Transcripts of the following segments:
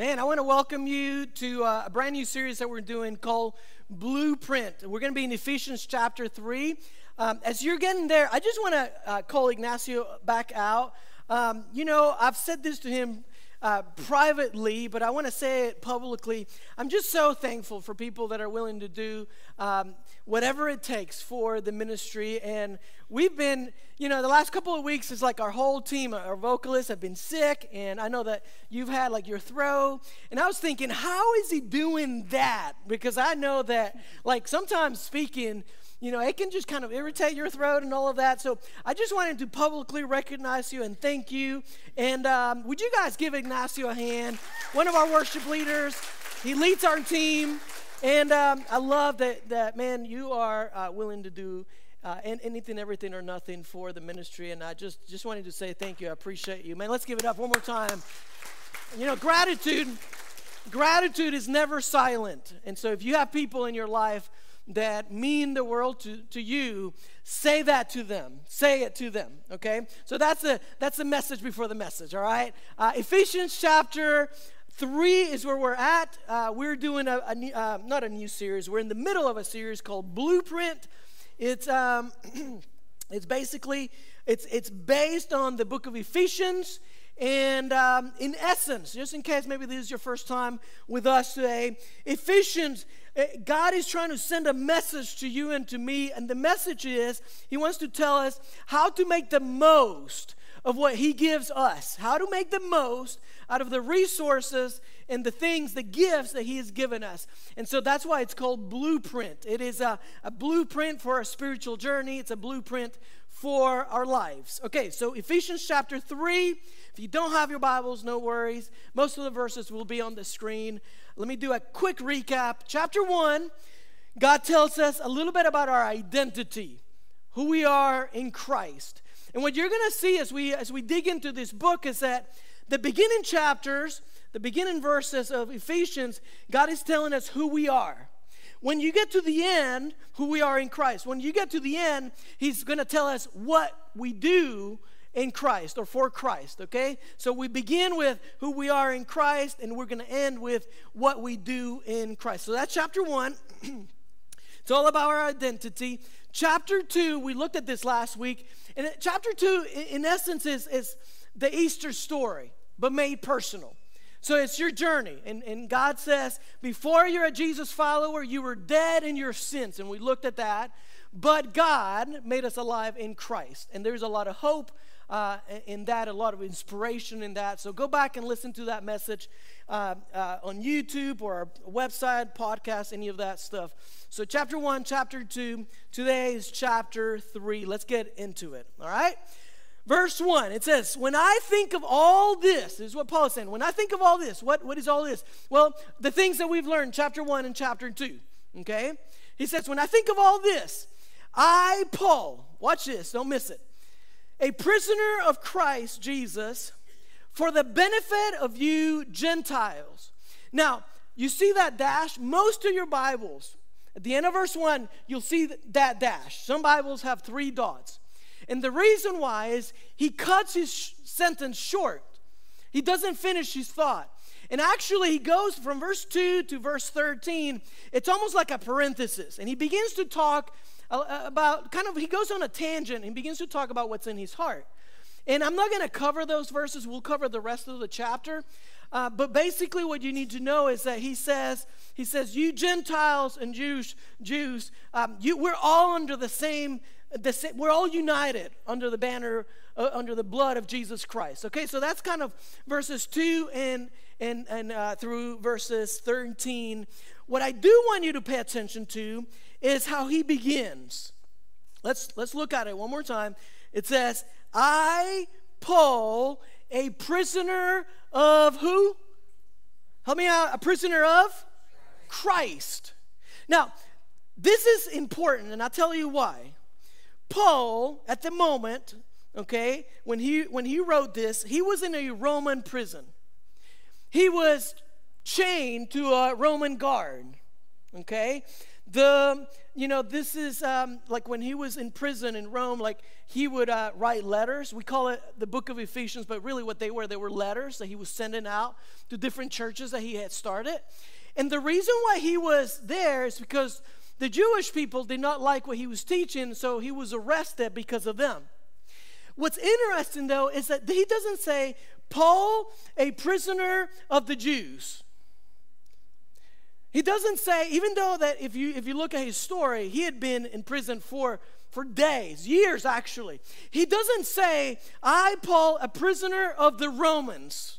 Man, I want to welcome you to uh, a brand new series that we're doing called Blueprint. We're going to be in Ephesians chapter 3. Um, as you're getting there, I just want to uh, call Ignacio back out. Um, you know, I've said this to him uh, privately, but I want to say it publicly. I'm just so thankful for people that are willing to do um, whatever it takes for the ministry. And we've been, you know, the last couple of weeks is like our whole team, our vocalists have been sick, and I know that you've had like your throw. And I was thinking, how is he doing that? Because I know that, like, sometimes speaking, you know, it can just kind of irritate your throat and all of that. So I just wanted to publicly recognize you and thank you. And um, would you guys give Ignacio a hand? One of our worship leaders. He leads our team. And um, I love that, that, man, you are uh, willing to do uh, anything, everything, or nothing for the ministry. And I just, just wanted to say thank you. I appreciate you. Man, let's give it up one more time. You know, gratitude, gratitude is never silent. And so if you have people in your life that mean the world to, to you, say that to them. Say it to them, okay? So that's the, that's the message before the message, all right? Uh, Ephesians chapter 3 is where we're at. Uh, we're doing a, a uh, not a new series, we're in the middle of a series called Blueprint. It's, um, it's basically, it's, it's based on the book of Ephesians. And um, in essence, just in case maybe this is your first time with us today, Ephesians Eh, God is trying to send a message to you and to me, and the message is He wants to tell us how to make the most of what He gives us, how to make the most out of the resources and the things, the gifts that He has given us. And so that's why it's called blueprint. It is a, a blueprint for a spiritual journey, it's a blueprint for our lives. Okay, so Ephesians chapter 3. If you don't have your Bibles, no worries. Most of the verses will be on the screen. Let me do a quick recap. Chapter 1, God tells us a little bit about our identity, who we are in Christ. And what you're going to see as we as we dig into this book is that the beginning chapters, the beginning verses of Ephesians, God is telling us who we are. When you get to the end, who we are in Christ. When you get to the end, he's going to tell us what we do in Christ or for Christ, okay? So we begin with who we are in Christ and we're going to end with what we do in Christ. So that's chapter 1. it's all about our identity. Chapter 2, we looked at this last week. And chapter 2 in essence is is the Easter story, but made personal. So it's your journey. And, and God says, before you're a Jesus follower, you were dead in your sins. And we looked at that. But God made us alive in Christ. And there's a lot of hope uh, in that, a lot of inspiration in that. So go back and listen to that message uh, uh, on YouTube or our website, podcast, any of that stuff. So, chapter one, chapter two, today is chapter three. Let's get into it, all right? Verse 1, it says, When I think of all this, this is what Paul is saying. When I think of all this, what, what is all this? Well, the things that we've learned, chapter 1 and chapter 2. Okay? He says, When I think of all this, I, Paul, watch this, don't miss it a prisoner of Christ Jesus for the benefit of you Gentiles. Now, you see that dash? Most of your Bibles, at the end of verse 1, you'll see that dash. Some Bibles have three dots. And the reason why is he cuts his sh- sentence short. He doesn't finish his thought. And actually, he goes from verse 2 to verse 13. It's almost like a parenthesis. And he begins to talk about kind of, he goes on a tangent and begins to talk about what's in his heart. And I'm not going to cover those verses, we'll cover the rest of the chapter. Uh, but basically, what you need to know is that he says, he says, you Gentiles and Jews, Jews, um, you, we're all under the same, the same, we're all united under the banner, uh, under the blood of Jesus Christ. Okay, so that's kind of verses two and and and uh, through verses thirteen. What I do want you to pay attention to is how he begins. Let's, let's look at it one more time. It says, I, Paul, a prisoner of who? Help me out. A prisoner of Christ. Now, this is important, and I'll tell you why. Paul, at the moment, okay, when he when he wrote this, he was in a Roman prison. He was chained to a Roman guard. Okay? The, you know, this is um, like when he was in prison in Rome, like he would uh, write letters. We call it the book of Ephesians, but really what they were, they were letters that he was sending out to different churches that he had started. And the reason why he was there is because the Jewish people did not like what he was teaching, so he was arrested because of them. What's interesting though is that he doesn't say, Paul, a prisoner of the Jews. He doesn't say, even though that if you if you look at his story, he had been in prison for for days, years actually. He doesn't say, I, Paul, a prisoner of the Romans.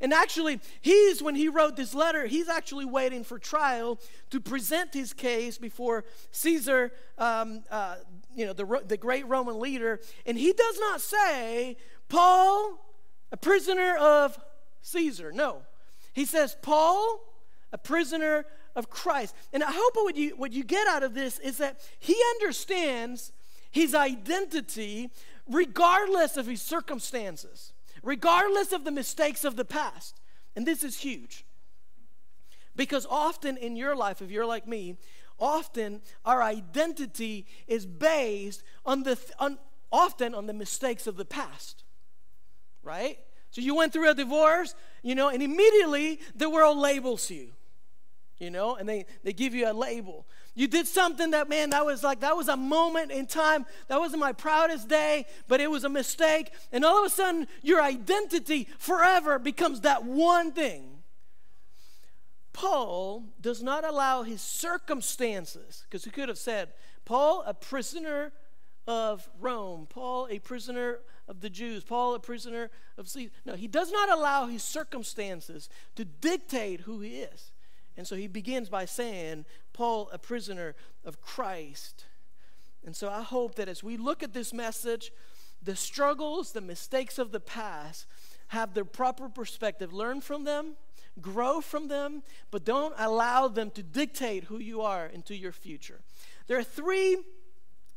And actually, he's, when he wrote this letter, he's actually waiting for trial to present his case before Caesar, um, uh, you know, the, the great Roman leader. And he does not say, Paul, a prisoner of Caesar. No. He says, Paul, a prisoner of Christ. And I hope what you, what you get out of this is that he understands his identity regardless of his circumstances, regardless of the mistakes of the past. And this is huge. Because often in your life, if you're like me, often our identity is based on the on, often on the mistakes of the past. Right? So you went through a divorce, you know, and immediately the world labels you you know, and they, they give you a label. You did something that, man, that was like, that was a moment in time. That wasn't my proudest day, but it was a mistake. And all of a sudden, your identity forever becomes that one thing. Paul does not allow his circumstances, because he could have said, Paul, a prisoner of Rome, Paul, a prisoner of the Jews, Paul, a prisoner of Caesar. No, he does not allow his circumstances to dictate who he is. And so he begins by saying, Paul, a prisoner of Christ. And so I hope that as we look at this message, the struggles, the mistakes of the past have their proper perspective. Learn from them, grow from them, but don't allow them to dictate who you are into your future. There are three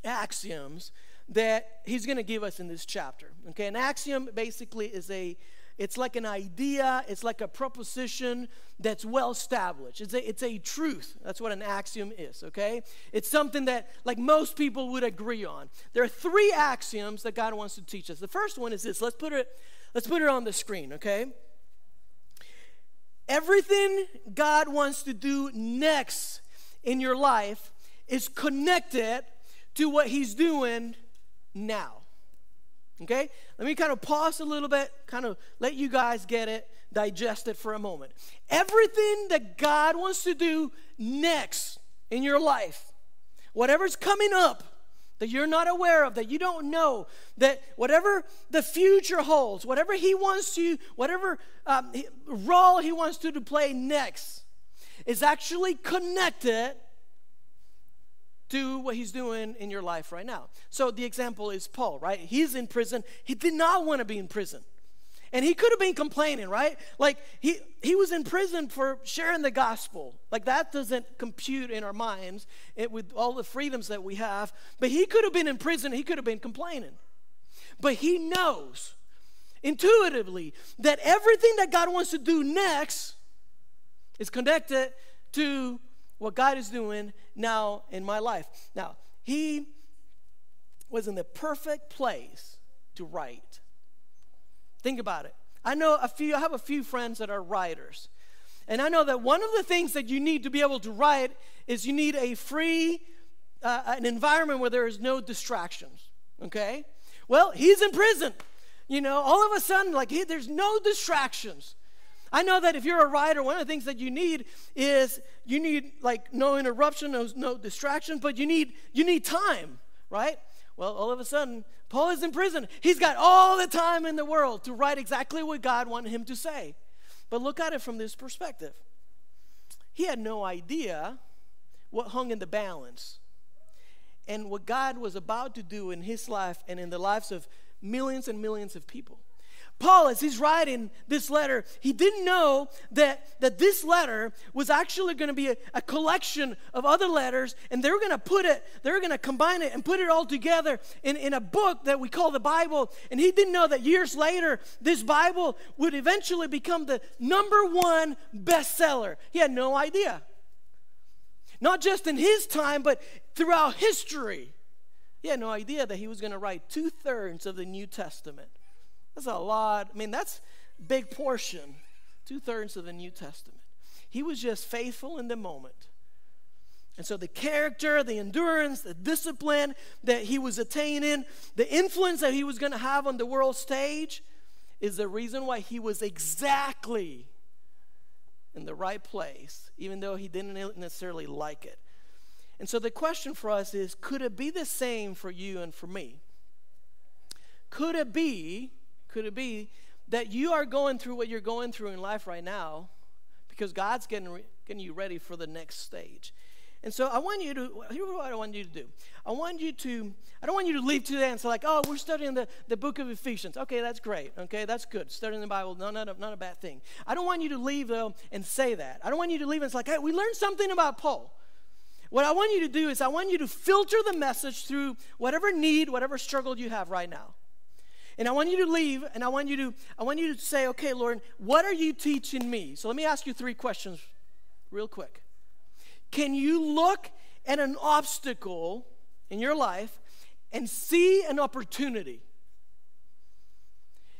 axioms that he's going to give us in this chapter. Okay, an axiom basically is a it's like an idea, it's like a proposition that's well established. It's a, it's a truth. That's what an axiom is, okay? It's something that, like, most people would agree on. There are three axioms that God wants to teach us. The first one is this let's put it, let's put it on the screen, okay? Everything God wants to do next in your life is connected to what He's doing now. Okay? Let me kind of pause a little bit, kind of let you guys get it, digest it for a moment. Everything that God wants to do next in your life, whatever's coming up that you're not aware of, that you don't know, that whatever the future holds, whatever He wants to, whatever um, role He wants to play next, is actually connected do what he's doing in your life right now. So the example is Paul, right? He's in prison. He did not want to be in prison. And he could have been complaining, right? Like he he was in prison for sharing the gospel. Like that doesn't compute in our minds it, with all the freedoms that we have. But he could have been in prison. He could have been complaining. But he knows intuitively that everything that God wants to do next is connected to what God is doing now in my life. Now, he was in the perfect place to write. Think about it. I know a few, I have a few friends that are writers. And I know that one of the things that you need to be able to write is you need a free, uh, an environment where there is no distractions. Okay? Well, he's in prison. You know, all of a sudden, like, he, there's no distractions. I know that if you're a writer, one of the things that you need is you need like no interruption, no, no distraction, but you need you need time, right? Well, all of a sudden, Paul is in prison. He's got all the time in the world to write exactly what God wanted him to say. But look at it from this perspective. He had no idea what hung in the balance and what God was about to do in his life and in the lives of millions and millions of people. Paul, as he's writing this letter, he didn't know that, that this letter was actually going to be a, a, collection of other letters, and they were going to put it, they were going to combine it and put it all together in, in a book that we call the Bible. And he didn't know that years later, this Bible would eventually become the number one bestseller. He had no idea. not just in his time, but throughout history. He had no idea that he was going to write two thirds of the New Testament. That's a lot. I mean, that's big portion. Two thirds of the New Testament. He was just faithful in the moment. And so the character, the endurance, the discipline that he was attaining, the influence that he was going to have on the world stage is the reason why he was exactly in the right place, even though he didn't necessarily like it. And so the question for us is could it be the same for you and for me? Could it be, could it be that you are going through what you're going through in life right now because God's getting, getting you ready for the next stage? And so I want you to, here's what I want you to do. I want you to, I don't want you to leave today and say like, oh, we're studying the, the book of Ephesians. Okay, that's great. Okay, that's good. Studying the Bible, no, not, a, not a bad thing. I don't want you to leave though and say that. I don't want you to leave and it's like, hey, we learned something about Paul. What I want you to do is I want you to filter the message through whatever need, whatever struggle you have right now. And I want you to leave and I want you to I want you to say, "Okay, Lord, what are you teaching me?" So let me ask you three questions real quick. Can you look at an obstacle in your life and see an opportunity?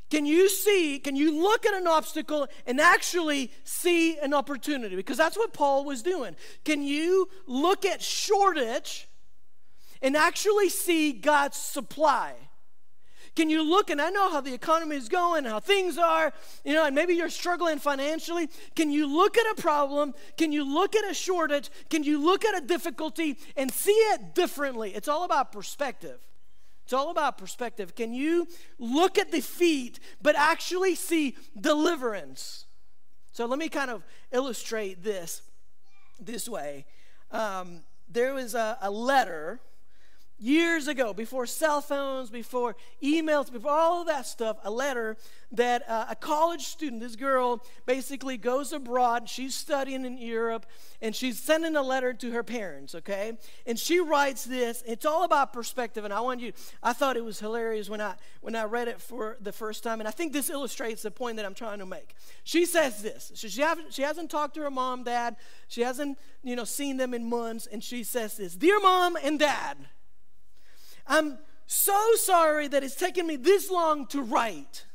Can you see, can you look at an obstacle and actually see an opportunity? Because that's what Paul was doing. Can you look at shortage and actually see God's supply? Can you look, and I know how the economy is going, how things are, you know, and maybe you're struggling financially. Can you look at a problem? Can you look at a shortage? Can you look at a difficulty and see it differently? It's all about perspective. It's all about perspective. Can you look at defeat, but actually see deliverance? So let me kind of illustrate this this way. Um, there was a, a letter years ago, before cell phones, before emails, before all of that stuff, a letter that uh, a college student, this girl, basically goes abroad. She's studying in Europe and she's sending a letter to her parents, okay? And she writes this. It's all about perspective. And I want you, I thought it was hilarious when I, when I read it for the first time. And I think this illustrates the point that I'm trying to make. She says this. So She, she, she hasn't talked to her mom, dad. She hasn't, you know, seen them in months. And she says this Dear mom and dad, I'm so sorry that it's taken me this long to write.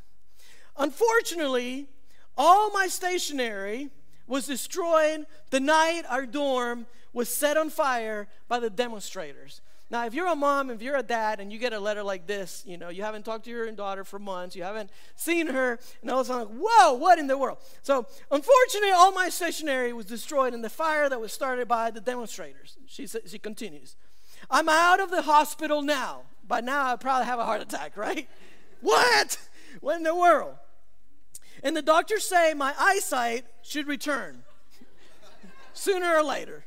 Unfortunately, all my stationery was destroyed the night our dorm was set on fire by the demonstrators. Now, if you're a mom, if you're a dad, and you get a letter like this, you know, you haven't talked to your daughter for months, you haven't seen her, and all of a sudden, like, whoa, what in the world? So, unfortunately, all my stationery was destroyed in the fire that was started by the demonstrators. She, she continues. I'm out of the hospital now. By now, I probably have a heart attack, right? what? What in the world? And the doctors say my eyesight should return sooner or later.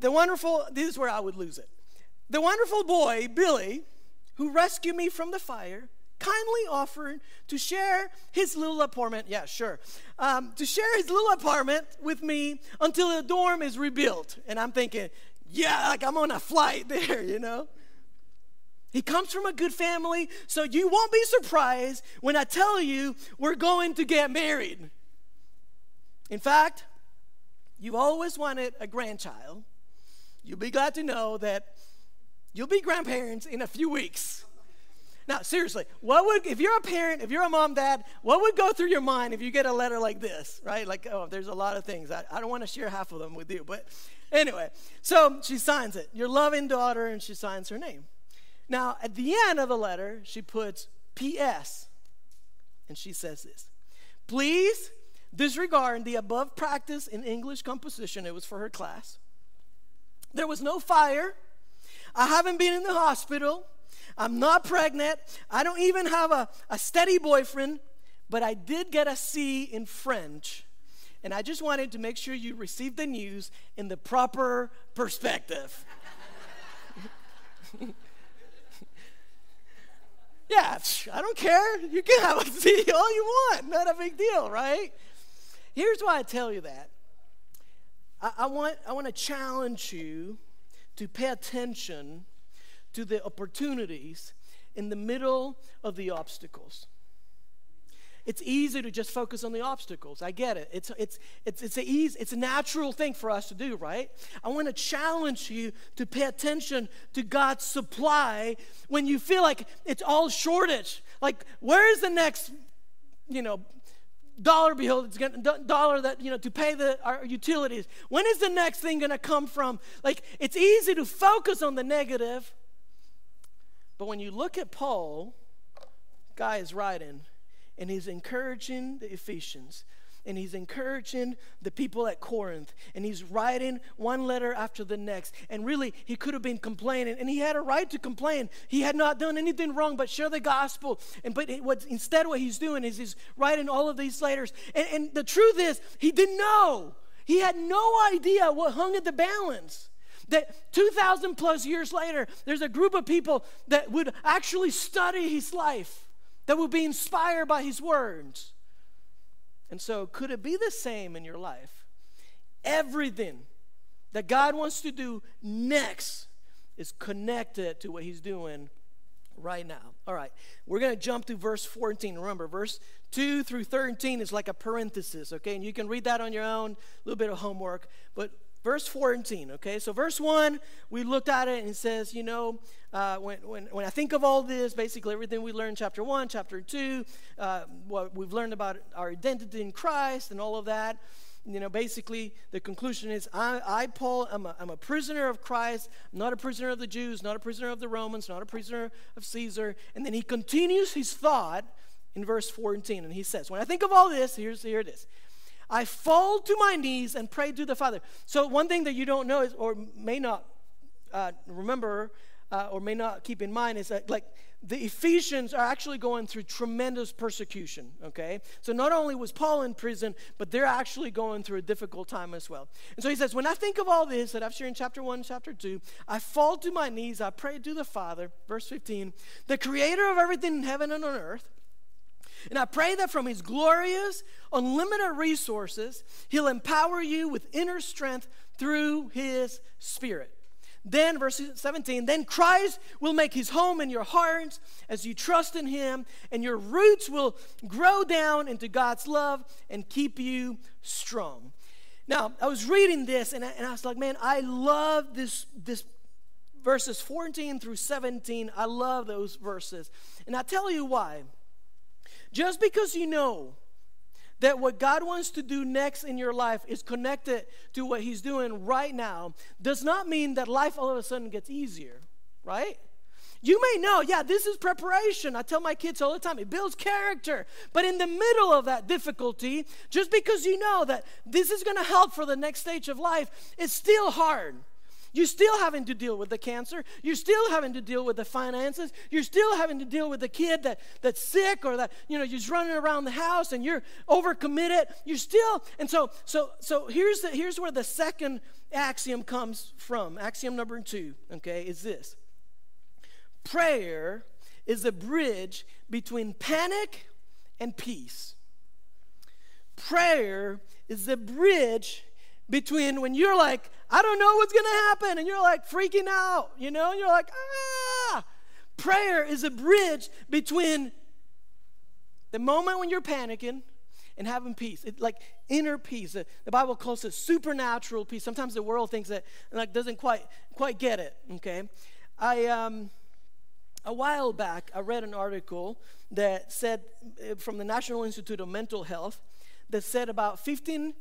The wonderful, this is where I would lose it. The wonderful boy, Billy, who rescued me from the fire, kindly offered to share his little apartment. Yeah, sure. Um, to share his little apartment with me until the dorm is rebuilt. And I'm thinking, yeah, like I'm on a flight there, you know? He comes from a good family, so you won't be surprised when I tell you we're going to get married. In fact, you've always wanted a grandchild. You'll be glad to know that you'll be grandparents in a few weeks. Now, seriously, what would, if you're a parent, if you're a mom, dad, what would go through your mind if you get a letter like this, right? Like, oh, there's a lot of things. I, I don't want to share half of them with you. But anyway, so she signs it. Your loving daughter, and she signs her name. Now, at the end of the letter, she puts P.S. And she says this Please disregard the above practice in English composition. It was for her class. There was no fire. I haven't been in the hospital. I'm not pregnant. I don't even have a, a steady boyfriend, but I did get a C in French. And I just wanted to make sure you received the news in the proper perspective. yeah, I don't care. You can have a C all you want. Not a big deal, right? Here's why I tell you that. I, I want, I want to challenge you to pay attention to the opportunities in the middle of the obstacles. it's easy to just focus on the obstacles. I get it. It's, it's, it's, it's, a easy, it's a natural thing for us to do, right? I want to challenge you to pay attention to God's supply when you feel like it's all shortage. Like, where is the next, you know, dollar bill it's gonna, dollar that you know to pay the our utilities when is the next thing going to come from like it's easy to focus on the negative but when you look at paul guy is writing and he's encouraging the Ephesians and he's encouraging the people at Corinth and he's writing one letter after the next. And really, he could have been complaining and he had a right to complain. He had not done anything wrong but share the gospel. And but what instead what he's doing is he's writing all of these letters. And, and the truth is, he didn't know. He had no idea what hung at the balance that 2,000 plus years later, there's a group of people that would actually study his life that would be inspired by His words. And so, could it be the same in your life? Everything that God wants to do next is connected to what He's doing right now. All right, we're going to jump to verse 14. Remember, verse 2 through 13 is like a parenthesis, okay? And you can read that on your own, a little bit of homework. But verse 14, okay? So, verse 1, we looked at it and it says, you know, uh, when, when, when I think of all this, basically everything we learned chapter 1, chapter 2, uh, what we've learned about our identity in Christ and all of that, you know, basically the conclusion is I, I Paul, I'm a, I'm a prisoner of Christ, not a prisoner of the Jews, not a prisoner of the Romans, not a prisoner of Caesar. And then he continues his thought in verse 14, and he says, When I think of all this, here's, here it is. I fall to my knees and pray to the Father. So, one thing that you don't know is, or may not uh, remember, uh, or may not keep in mind, is that like the Ephesians are actually going through tremendous persecution, okay? So, not only was Paul in prison, but they're actually going through a difficult time as well. And so he says, When I think of all this that I've shared in chapter 1 chapter 2, I fall to my knees, I pray to the Father, verse 15, the creator of everything in heaven and on earth. And I pray that from His glorious, unlimited resources, He'll empower you with inner strength through His Spirit. Then, verse 17, then Christ will make his home in your hearts as you trust in him, and your roots will grow down into God's love and keep you strong. Now, I was reading this and I, and I was like, man, I love this, this verses 14 through 17. I love those verses. And I tell you why. Just because you know that what God wants to do next in your life is connected to what He's doing right now does not mean that life all of a sudden gets easier, right? You may know, yeah, this is preparation. I tell my kids all the time, it builds character. But in the middle of that difficulty, just because you know that this is going to help for the next stage of life, it's still hard. You're still having to deal with the cancer. You're still having to deal with the finances. You're still having to deal with the kid that, that's sick or that, you know, you're running around the house and you're overcommitted. You're still, and so, so, so here's, the, here's where the second axiom comes from. Axiom number two, okay, is this. Prayer is a bridge between panic and peace. Prayer is a bridge between when you're like, I don't know what's going to happen, and you're like freaking out, you know, and you're like, ah. Prayer is a bridge between the moment when you're panicking and having peace. It, like inner peace. The, the, Bible calls it supernatural peace. Sometimes the world thinks that like doesn't quite quite get it. Okay, I um, a while back I read an article that said uh, from the National Institute of Mental Health that said about 15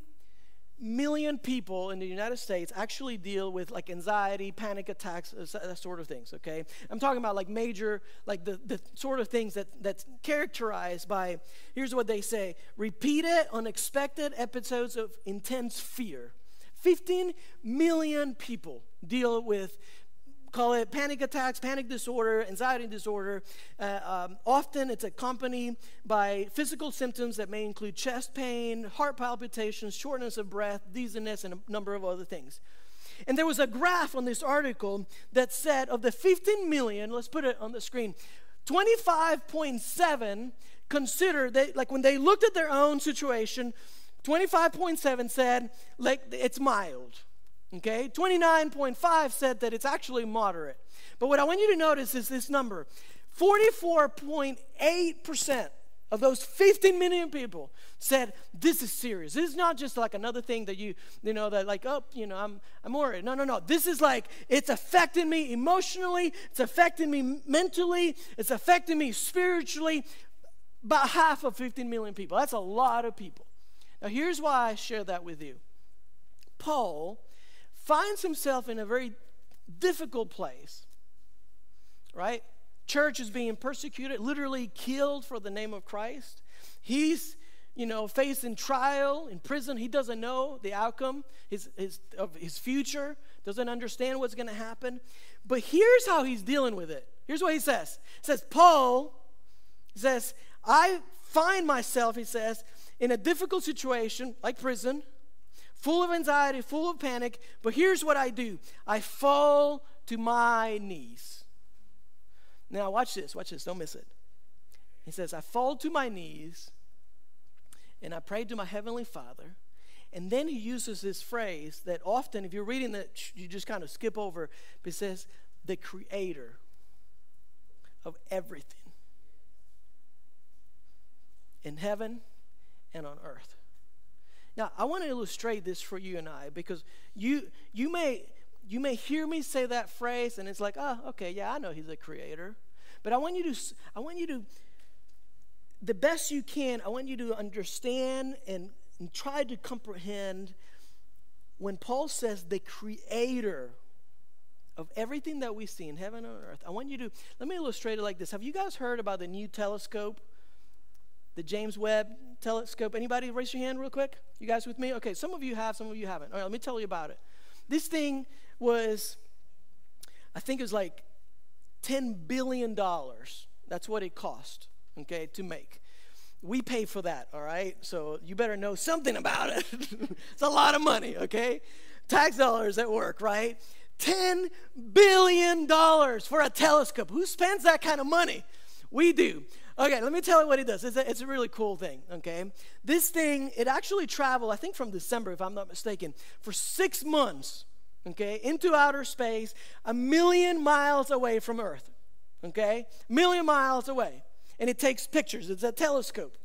million people in the United States actually deal with like anxiety, panic attacks, uh, that sort of things, okay? I'm talking about like major, like the, the sort of things that, that's characterized by, here's what they say, repeated, unexpected episodes of intense fear. 15 million people deal with call it panic attacks, panic disorder, anxiety disorder. Uh, um, often it's accompanied by physical symptoms that may include chest pain, heart palpitations, shortness of breath, dizziness, and a number of other things. And there was a graph on this article that said of the 15 million, let's put it on the screen, 25.7 considered that, like when they looked at their own situation, 25.7 said, like, it's mild Okay, 29.5 said that it's actually moderate. But what I want you to notice is this number. 44.8% of those 15 million people said this is serious. This is not just like another thing that you you know that like oh you know i'm i'm worried. No no no. This is like it's affecting me emotionally it's affecting me mentally it's affecting me spiritually about half of 15 million people. That's a lot of people. Now here's why i share that with you. Paul finds himself in a very difficult place right church is being persecuted, literally killed for the name of Christ. He's, you know, facing trial in prison. He doesn't know the outcome his, his, of his future, doesn't understand what's going to happen. But here's how he's dealing with it. Here's what he says. He says, Paul says, I find myself, he says, in a difficult situation like prison, full of anxiety, full of panic, but here's what I do I fall to my knees. Now, watch this, watch this, don't miss it. He says, I fall to my knees and I prayed to my heavenly Father. And then he uses this phrase that often, if you're reading that, you just kind of skip over. But he says, the creator of everything in heaven and on earth. Now, I want to illustrate this for you and I because you, you may you may hear me say that phrase and it's like, oh, okay, yeah, I know he's a creator. But I want you to, I want you to, the best you can, I want you to understand and, and try to comprehend when Paul says the creator of everything that we see in heaven and earth. I want you to, let me illustrate it like this. Have you guys heard about the new telescope? The James Webb telescope. Anybody raise your hand real quick? You guys with me? Okay, some of you have, some of you haven't. All right, let me tell you about it. This thing was, I think it was like $10 billion. That's what it cost, okay, to make. We pay for that, all right? So you better know something about it. it's a lot of money, okay? Tax dollars at work, right? $10 billion for a telescope. Who spends that kind of money? We do. Okay, let me tell you what it does. It's a, it's a really cool thing, okay? This thing, it actually traveled, I think from December, if I'm not mistaken, for six months okay, into outer space, a million miles away from Earth, okay? Million miles away. And it takes pictures, it's a telescope.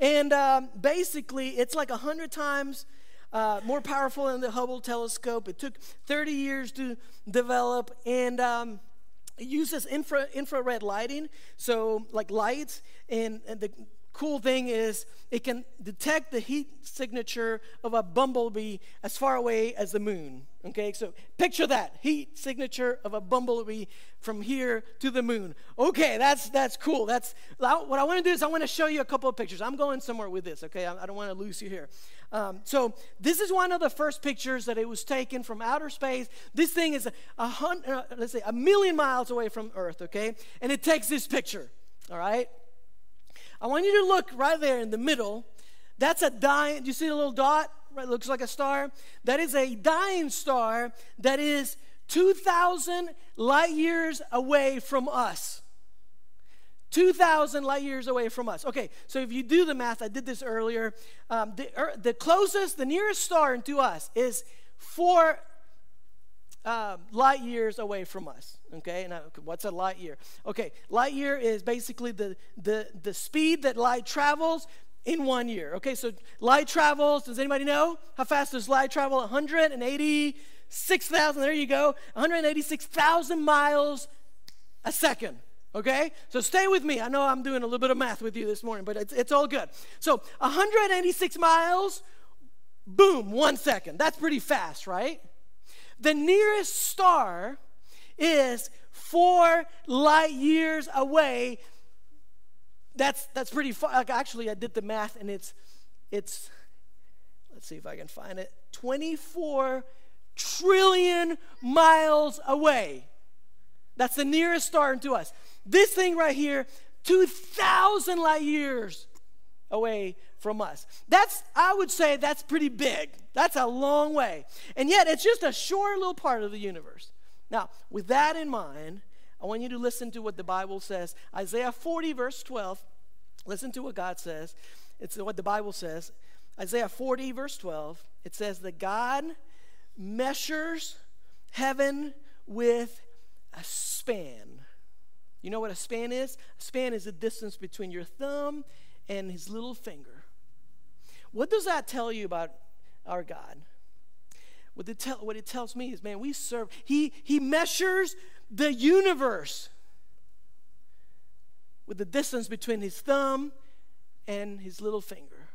And um, basically, it's like a 100 times uh, more powerful than the Hubble telescope. It took 30 years to develop, and um, it uses infra, infrared lighting, so like lights, and, and the cool thing is it can detect the heat signature of a bumblebee as far away as the moon. Okay, so picture that heat signature of a bumblebee from here to the moon. Okay, that's that's cool. That's what I want to do is I want to show you a couple of pictures. I'm going somewhere with this. Okay, I, I don't want to lose you here. Um, so this is one of the first pictures that it was taken from outer space. This thing is a, a hundred, uh, let's say a million miles away from Earth. Okay, and it takes this picture. All right. I want you to look right there in the middle. That's a dying, do you see the little dot? Right, looks like a star. That is a dying star that is 2,000 light years away from us. 2,000 light years away from us. Okay, so if you do the math, I did this earlier. Um, the, er, the closest, the nearest star to us is four uh, light years away from us. Okay, now what's a light year? Okay, light year is basically the, the, the speed that light travels in one year. Okay, so light travels, does anybody know? How fast does light travel? 186,000, there you go, 186,000 miles a second. Okay? So stay with me. I know I'm doing a little bit of math with you this morning, but it's, it's all good. So 186 miles, boom, one second. That's pretty fast, right? The nearest star is four light years away. That's that's pretty far. Like actually, I did the math, and it's it's. Let's see if I can find it. Twenty-four trillion miles away. That's the nearest star to us. This thing right here, 2,000 light years away from us. That's, I would say, that's pretty big. That's a long way. And yet, it's just a short little part of the universe. Now, with that in mind, I want you to listen to what the Bible says. Isaiah 40, verse 12. Listen to what God says. It's what the Bible says. Isaiah 40, verse 12. It says that God measures heaven with a span. You know what a span is? A span is the distance between your thumb and his little finger. What does that tell you about our God? What it, tell, what it tells me is, man, we serve, he, he measures the universe with the distance between his thumb and his little finger.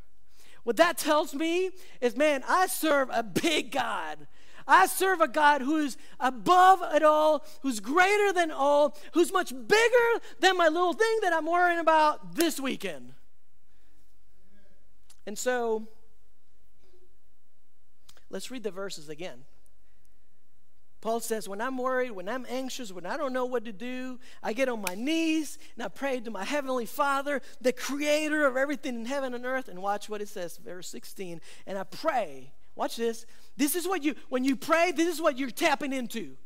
What that tells me is, man, I serve a big God. I serve a God who's above it all, who's greater than all, who's much bigger than my little thing that I'm worrying about this weekend. And so, let's read the verses again. Paul says, When I'm worried, when I'm anxious, when I don't know what to do, I get on my knees and I pray to my Heavenly Father, the creator of everything in heaven and earth. And watch what it says, verse 16. And I pray, watch this. This is what you, when you pray, this is what you're tapping into.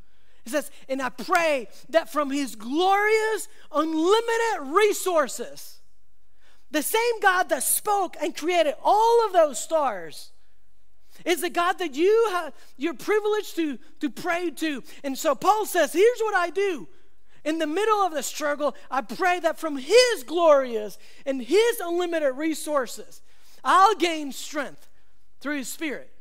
It says, And I pray that from His glorious, unlimited resources, the same God that spoke and created all of those stars is the God that you have, you're privileged to, to pray to. And so Paul says, here's what I do. In the middle of the struggle, I pray that from his glorious and his unlimited resources, I'll gain strength through his spirit.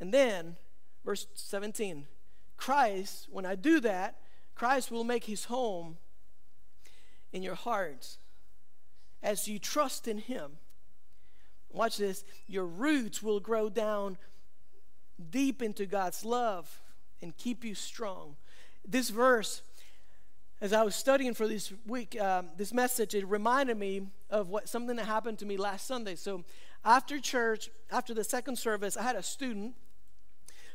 And then, verse 17, Christ, when I do that, Christ will make his home in your hearts as you trust in him watch this, your roots will grow down deep into God's love and keep you strong. This verse, as I was studying for this week, um, this message, it reminded me of what something that happened to me last Sunday. So after church, after the second service, I had a student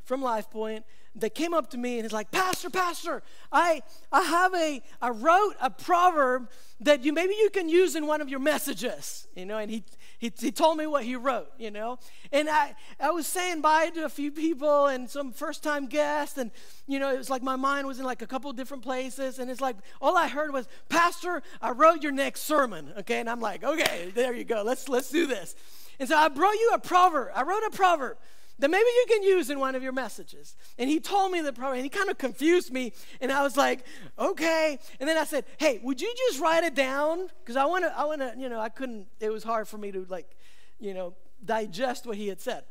from Life Point that came up to me and is like, Pastor, Pastor, I, I have a, I wrote a proverb that you maybe you can use in one of your messages, you know, and he, he, he told me what he wrote, you know. And I, I was saying bye to a few people and some first time guests. And, you know, it was like my mind was in like a couple different places. And it's like, all I heard was, Pastor, I wrote your next sermon. Okay. And I'm like, okay, there you go. Let's, let's do this. And so I brought you a proverb. I wrote a proverb that maybe you can use in one of your messages. And he told me the problem, and he kind of confused me. And I was like, okay. And then I said, hey, would you just write it down? Because I want to, I want to, you know, I couldn't, it was hard for me to like, you know, digest what he had said.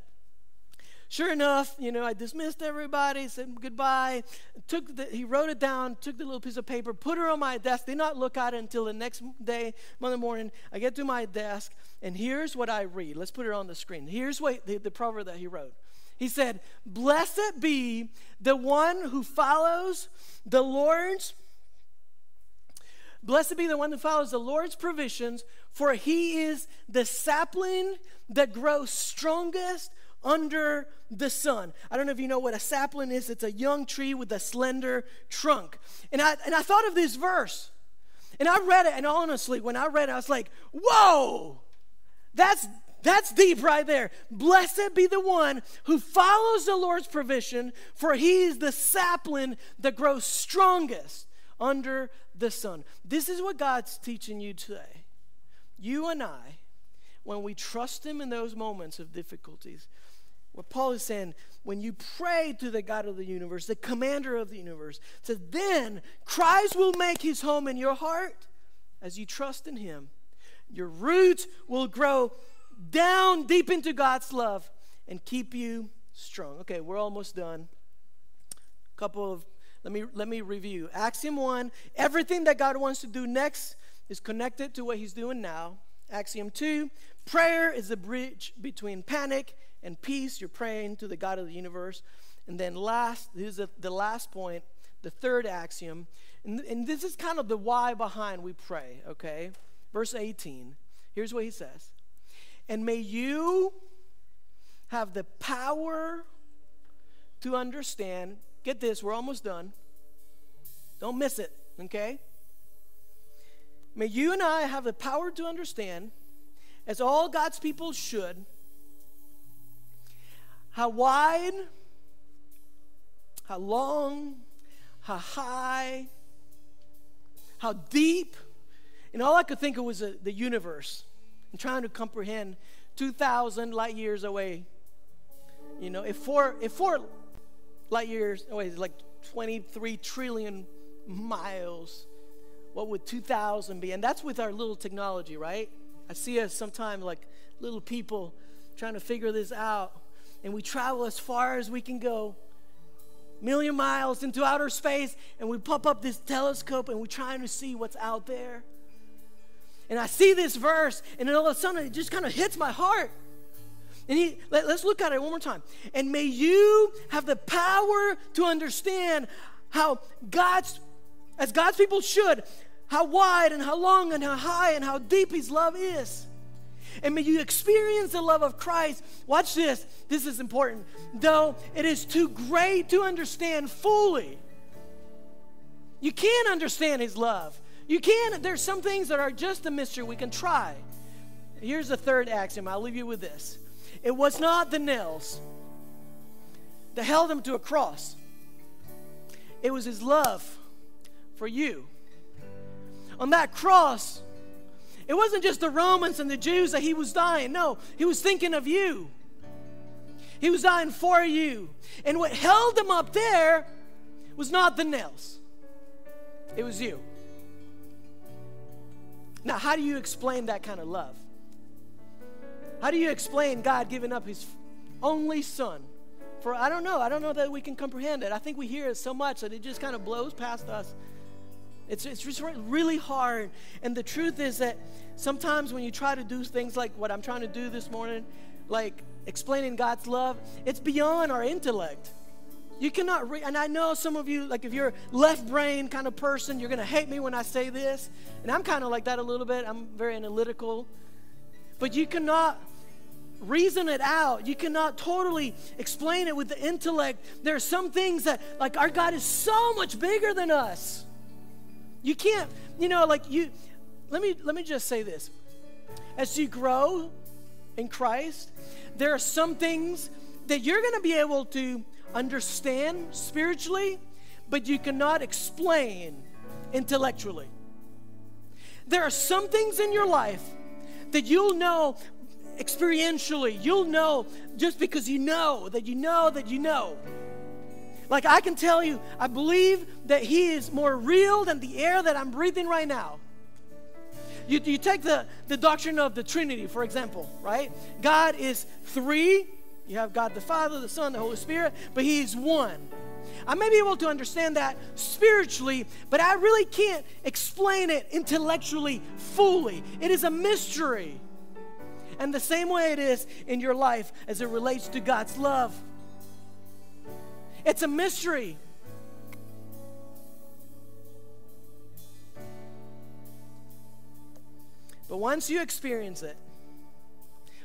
Sure enough, you know, I dismissed everybody, said goodbye. Took the, he wrote it down, took the little piece of paper, put it on my desk. Did not look at it until the next day, Monday morning. I get to my desk, and here's what I read. Let's put it on the screen. Here's what the, the proverb that he wrote. He said, Blessed be the one who follows the Lord's Blessed be the one who follows the Lord's provisions, for he is the sapling that grows strongest under the sun. I don't know if you know what a sapling is. It's a young tree with a slender trunk. And I, and I thought of this verse. And I read it, and honestly, when I read it, I was like, whoa, that's, that's deep right there. Blessed be the one who follows the Lord's provision, for he is the sapling that grows strongest under the sun. This is what God's teaching you today. You and I, when we trust him in those moments of difficulties, what Paul is saying, when you pray to the God of the universe, the commander of the universe, says, then Christ will make his home in your heart as you trust in him. Your roots will grow down deep into God's love and keep you strong. Okay, we're almost done. A couple of let me let me review. Axiom 1, everything that God wants to do next is connected to what he's doing now. Axiom 2, prayer is the bridge between panic and peace. You're praying to the God of the universe. And then, last, this is the last point, the third axiom. And, and this is kind of the why behind we pray, okay? Verse 18. Here's what he says And may you have the power to understand. Get this, we're almost done. Don't miss it, okay? May you and I have the power to understand, as all God's people should, how wide, how long, how high, how deep. And all I could think of was the universe and trying to comprehend 2,000 light years away. You know, if four, if four light years away is like 23 trillion miles, what would 2000 be? And that's with our little technology, right? I see us sometimes like little people trying to figure this out. And we travel as far as we can go, million miles into outer space, and we pop up this telescope and we're trying to see what's out there. And I see this verse, and then all of a sudden it just kind of hits my heart. And he, let, us look at it one more time. And may you have the power to understand how God's, as God's people should, how wide and how long and how high and how deep His love is. And may you experience the love of Christ. Watch this. This is important. Though it is too great to understand fully, you can't understand His love. You can. There's some things that are just a mystery. We can try. Here's the third axiom. I'll leave you with this. It was not the nails that held him to a cross. It was his love for you. On that cross, it wasn't just the Romans and the Jews that he was dying. No, he was thinking of you. He was dying for you. And what held him up there was not the nails, it was you. Now, how do you explain that kind of love? How do you explain God giving up his only son? For I don't know. I don't know that we can comprehend it. I think we hear it so much that it just kind of blows past us. It's, it's just really hard. And the truth is that sometimes when you try to do things like what I'm trying to do this morning, like explaining God's love, it's beyond our intellect. You cannot read, and I know some of you, like if you're left brain kind of person, you're going to hate me when I say this. And I'm kind of like that a little bit. I'm very analytical. But you cannot reason it out. You cannot totally explain it with the intellect. There are some things that, like, our God is so much bigger than us. You can't, you know, like you. Let me let me just say this: as you grow in Christ, there are some things that you're going to be able to understand spiritually, but you cannot explain intellectually. There are some things in your life that you'll know experientially. You'll know just because you know that you know that you know. Like I can tell you, I believe that He is more real than the air that I'm breathing right now. You, you take the, the doctrine of the Trinity, for example, right? God is three you have God the Father, the Son, the Holy Spirit, but He's one. I may be able to understand that spiritually, but I really can't explain it intellectually fully. It is a mystery. And the same way it is in your life as it relates to God's love. It's a mystery. But once you experience it,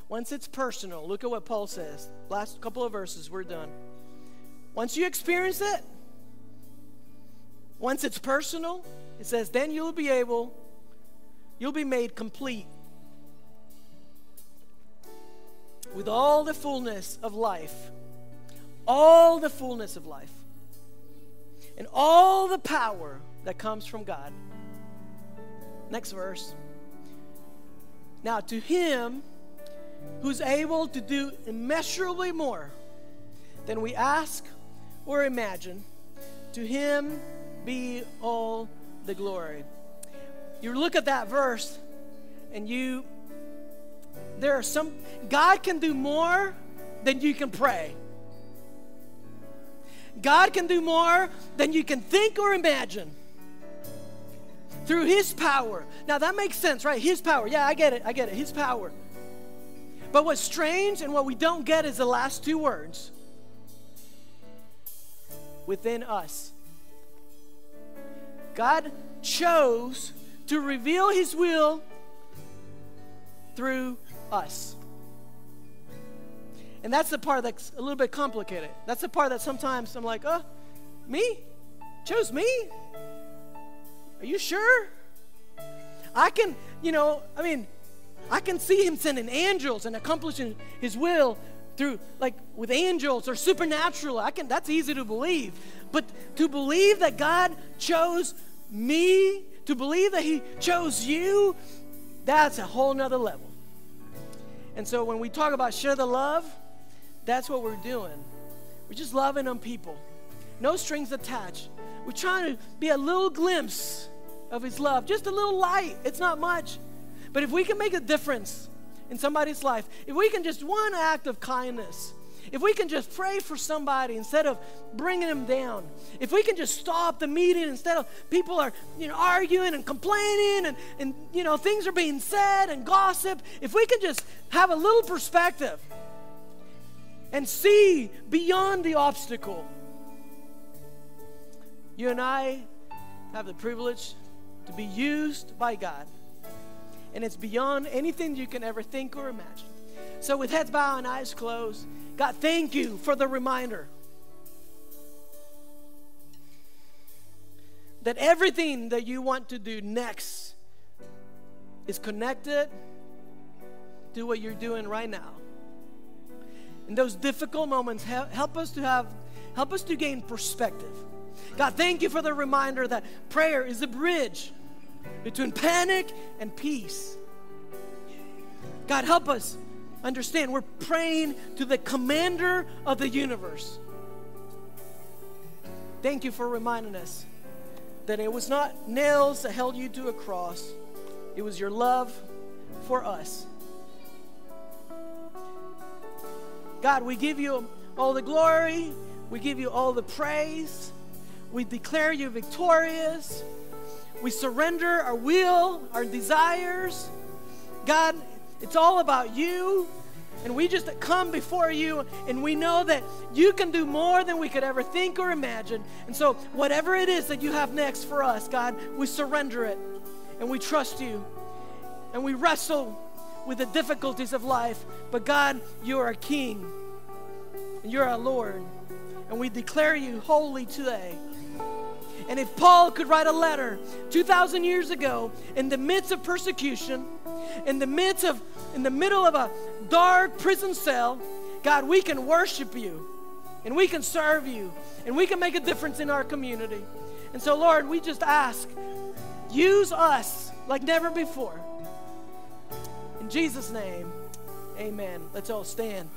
once it's personal, look at what Paul says. Last couple of verses, we're done. Once you experience it, once it's personal, it says, then you'll be able, you'll be made complete with all the fullness of life. All the fullness of life. And all the power that comes from God. Next verse. Now, to him, who's able to do immeasurably more than we ask or imagine. To him be all the glory. You look at that verse and you, there are some, God can do more than you can pray. God can do more than you can think or imagine through His power. Now that makes sense, right? His power. Yeah, I get it. I get it. His power. But what's strange and what we don't get is the last two words within us. God chose to reveal His will through us. And that's the part that's a little bit complicated. That's the part that sometimes I'm like, oh, me? Chose me? Are you sure? I can, you know, I mean, I can see him sending angels and accomplishing his will through like with angels or supernatural. I can that's easy to believe. But to believe that God chose me, to believe that he chose you, that's a whole nother level. And so when we talk about share the love, that's what we're doing. We're just loving on people. No strings attached. We're trying to be a little glimpse of His love. Just a little light. It's not much. But if we can make a difference in somebody's life, if we can just one act of kindness, if we can just pray for somebody instead of bringing them down, if we can just stop the meeting instead of people are you know arguing and complaining and, and you know things are being said and gossip, if we can just have a little perspective and see beyond the obstacle, you and I have the privilege to be used by God. And it's beyond anything you can ever think or imagine. So, with heads bowed and eyes closed, God, thank you for the reminder that everything that you want to do next is connected to what you're doing right now. In those difficult moments, help us to have, help us to gain perspective. God, thank you for the reminder that prayer is a bridge between panic and peace. God, help us understand we're praying to the commander of the universe. Thank you for reminding us that it was not nails that held you to a cross, it was your love for us. God, we give you all the glory, we give you all the praise, we declare you victorious, we surrender our will, our desires. God, it's all about you. And we just come before you and we know that you can do more than we could ever think or imagine. And so, whatever it is that you have next for us, God, we surrender it and we trust you and we wrestle with the difficulties of life. But, God, you are a king and you're our Lord. And we declare you holy today. And if Paul could write a letter 2,000 years ago in the midst of persecution, in the midst of, in the middle of a dark prison cell, God, we can worship you and we can serve you and we can make a difference in our community. And so, Lord, we just ask, use us like never before. In Jesus' name, amen. Let's all stand.